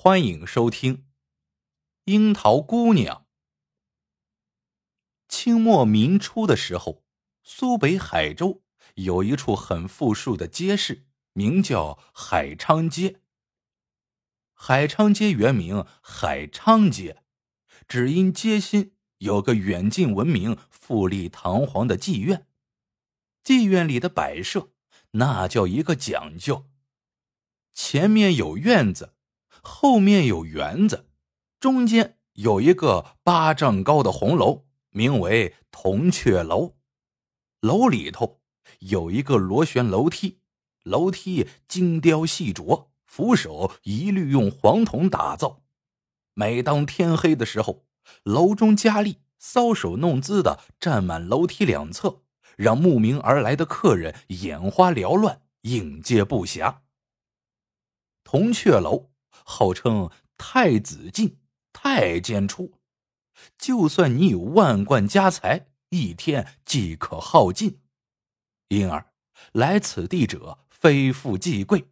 欢迎收听《樱桃姑娘》。清末民初的时候，苏北海州有一处很富庶的街市，名叫海昌街。海昌街原名海昌街，只因街心有个远近闻名、富丽堂皇的妓院。妓院里的摆设那叫一个讲究，前面有院子。后面有园子，中间有一个八丈高的红楼，名为铜雀楼。楼里头有一个螺旋楼梯，楼梯精雕细琢，扶手一律用黄铜打造。每当天黑的时候，楼中佳丽搔首弄姿的站满楼梯两侧，让慕名而来的客人眼花缭乱，应接不暇。铜雀楼。号称太子进，太监出，就算你有万贯家财，一天即可耗尽。因而，来此地者非富即贵。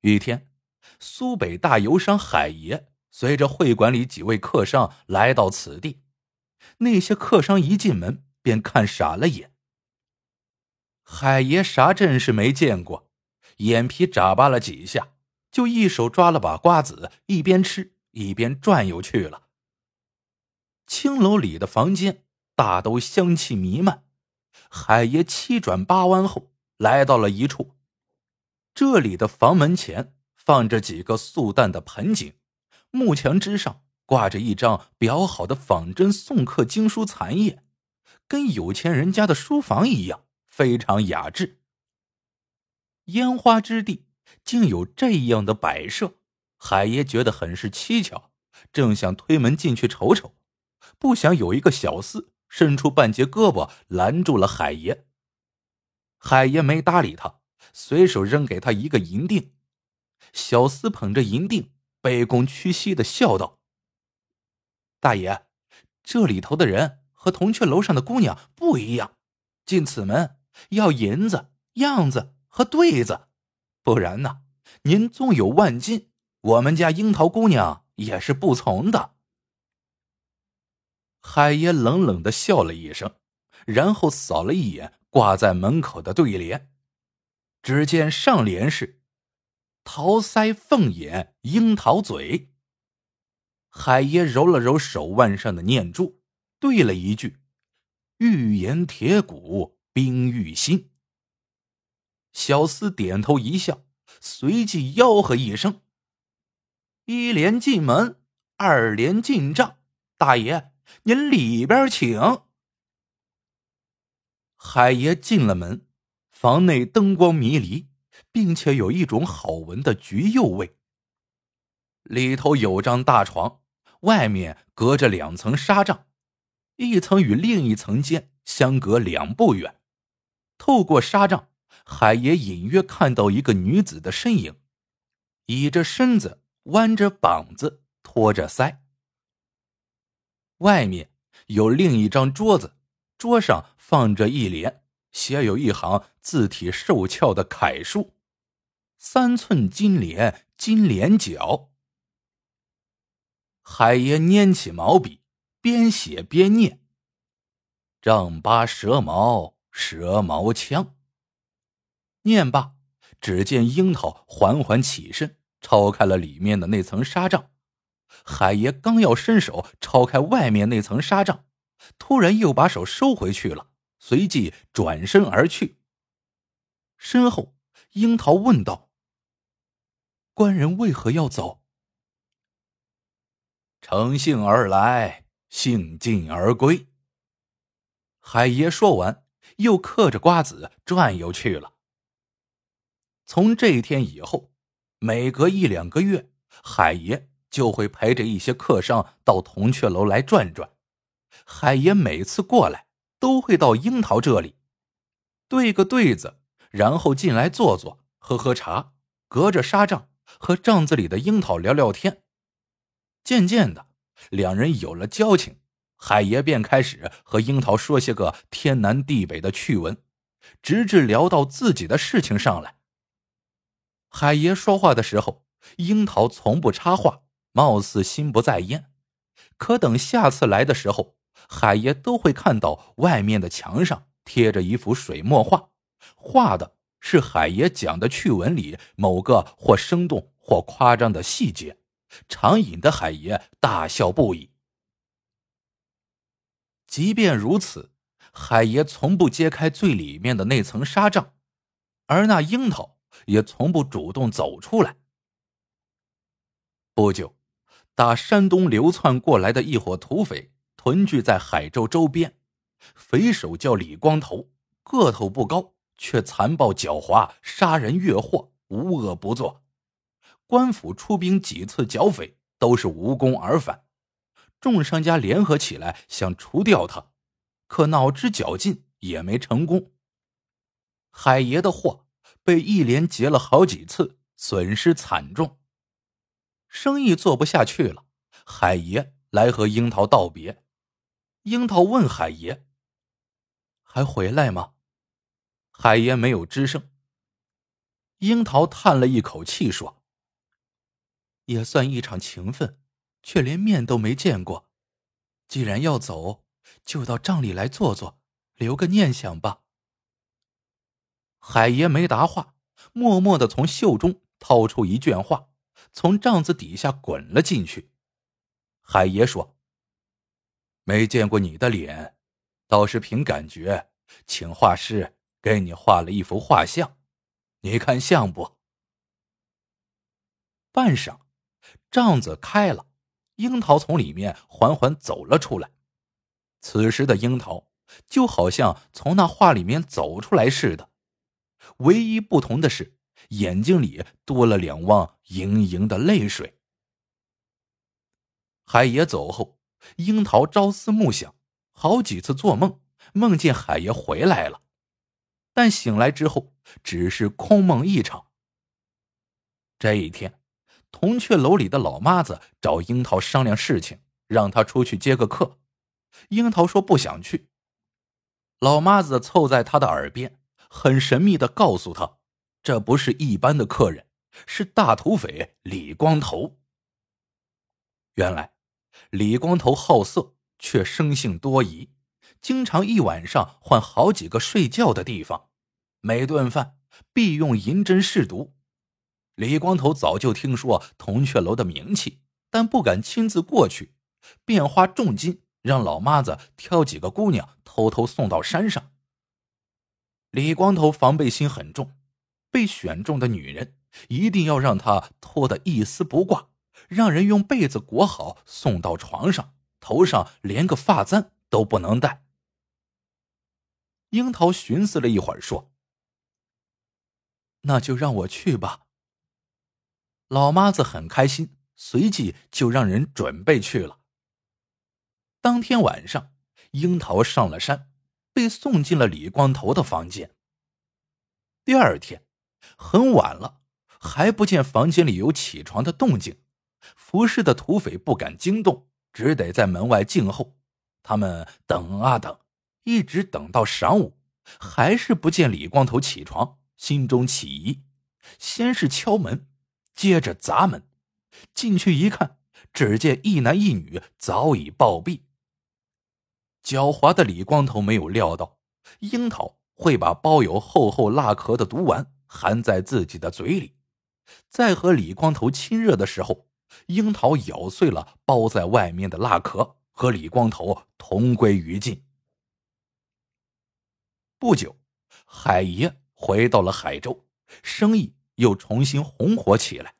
一天，苏北大游商海爷随着会馆里几位客商来到此地，那些客商一进门便看傻了眼。海爷啥阵势没见过，眼皮眨巴了几下。就一手抓了把瓜子，一边吃一边转悠去了。青楼里的房间大都香气弥漫。海爷七转八弯后来到了一处，这里的房门前放着几个素淡的盆景，木墙之上挂着一张裱好的仿真宋刻经书残页，跟有钱人家的书房一样，非常雅致。烟花之地。竟有这样的摆设，海爷觉得很是蹊跷，正想推门进去瞅瞅，不想有一个小厮伸出半截胳膊拦住了海爷。海爷没搭理他，随手扔给他一个银锭。小厮捧着银锭，卑躬屈膝的笑道：“大爷，这里头的人和铜雀楼上的姑娘不一样，进此门要银子、样子和对子。”不然呢？您纵有万金，我们家樱桃姑娘也是不从的。海爷冷冷的笑了一声，然后扫了一眼挂在门口的对联，只见上联是“桃腮凤眼樱桃嘴”。海爷揉了揉手腕上的念珠，对了一句：“玉颜铁骨冰玉心。”小厮点头一笑，随即吆喝一声：“一连进门，二连进帐，大爷您里边请。”海爷进了门，房内灯光迷离，并且有一种好闻的橘柚味。里头有张大床，外面隔着两层纱帐，一层与另一层间相隔两步远，透过纱帐。海爷隐约看到一个女子的身影，倚着身子，弯着膀子，托着腮。外面有另一张桌子，桌上放着一联，写有一行字体瘦俏的楷书：“三寸金莲金莲角。”海爷拈起毛笔，边写边念：“丈八蛇矛，蛇矛枪。”念罢，只见樱桃缓缓起身，抄开了里面的那层纱帐。海爷刚要伸手抄开外面那层纱帐，突然又把手收回去了，随即转身而去。身后，樱桃问道：“官人为何要走？”“乘兴而来，兴尽而归。”海爷说完，又嗑着瓜子转悠去了。从这天以后，每隔一两个月，海爷就会陪着一些客商到铜雀楼来转转。海爷每次过来，都会到樱桃这里对个对子，然后进来坐坐，喝喝茶，隔着纱帐和帐子里的樱桃聊聊天。渐渐的，两人有了交情，海爷便开始和樱桃说些个天南地北的趣闻，直至聊到自己的事情上来。海爷说话的时候，樱桃从不插话，貌似心不在焉。可等下次来的时候，海爷都会看到外面的墙上贴着一幅水墨画，画的是海爷讲的趣闻里某个或生动或夸张的细节，常引得海爷大笑不已。即便如此，海爷从不揭开最里面的那层纱帐，而那樱桃也从不主动走出来。不久。打山东流窜过来的一伙土匪屯聚在海州周边，匪首叫李光头，个头不高，却残暴狡猾，杀人越货，无恶不作。官府出兵几次剿匪，都是无功而返。众商家联合起来想除掉他，可脑汁绞尽也没成功。海爷的货被一连劫了好几次，损失惨重。生意做不下去了，海爷来和樱桃道别。樱桃问海爷：“还回来吗？”海爷没有吱声。樱桃叹了一口气说：“也算一场情分，却连面都没见过。既然要走，就到帐里来坐坐，留个念想吧。”海爷没答话，默默的从袖中掏出一卷画。从帐子底下滚了进去。海爷说：“没见过你的脸，倒是凭感觉，请画师给你画了一幅画像，你看像不？”半晌，帐子开了，樱桃从里面缓缓走了出来。此时的樱桃就好像从那画里面走出来似的，唯一不同的是。眼睛里多了两汪盈盈的泪水。海爷走后，樱桃朝思暮想，好几次做梦，梦见海爷回来了，但醒来之后只是空梦一场。这一天，铜雀楼里的老妈子找樱桃商量事情，让他出去接个客。樱桃说不想去。老妈子凑在他的耳边，很神秘的告诉他。这不是一般的客人，是大土匪李光头。原来，李光头好色，却生性多疑，经常一晚上换好几个睡觉的地方，每顿饭必用银针试毒。李光头早就听说铜雀楼的名气，但不敢亲自过去，便花重金让老妈子挑几个姑娘，偷偷送到山上。李光头防备心很重。被选中的女人一定要让她脱得一丝不挂，让人用被子裹好送到床上，头上连个发簪都不能戴。樱桃寻思了一会儿，说：“那就让我去吧。”老妈子很开心，随即就让人准备去了。当天晚上，樱桃上了山，被送进了李光头的房间。第二天。很晚了，还不见房间里有起床的动静。服侍的土匪不敢惊动，只得在门外静候。他们等啊等，一直等到晌午，还是不见李光头起床，心中起疑。先是敲门，接着砸门。进去一看，只见一男一女早已暴毙。狡猾的李光头没有料到，樱桃会把包有厚厚蜡壳的毒丸。含在自己的嘴里，在和李光头亲热的时候，樱桃咬碎了包在外面的蜡壳，和李光头同归于尽。不久，海爷回到了海州，生意又重新红火起来。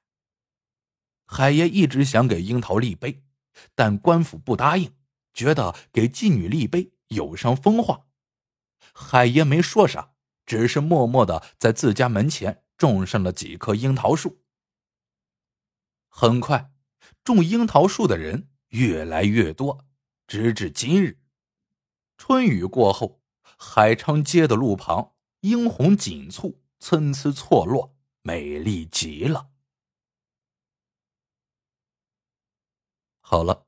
海爷一直想给樱桃立碑，但官府不答应，觉得给妓女立碑有伤风化。海爷没说啥。只是默默的在自家门前种上了几棵樱桃树。很快，种樱桃树的人越来越多，直至今日。春雨过后，海昌街的路旁樱红锦簇，参差错落，美丽极了。好了，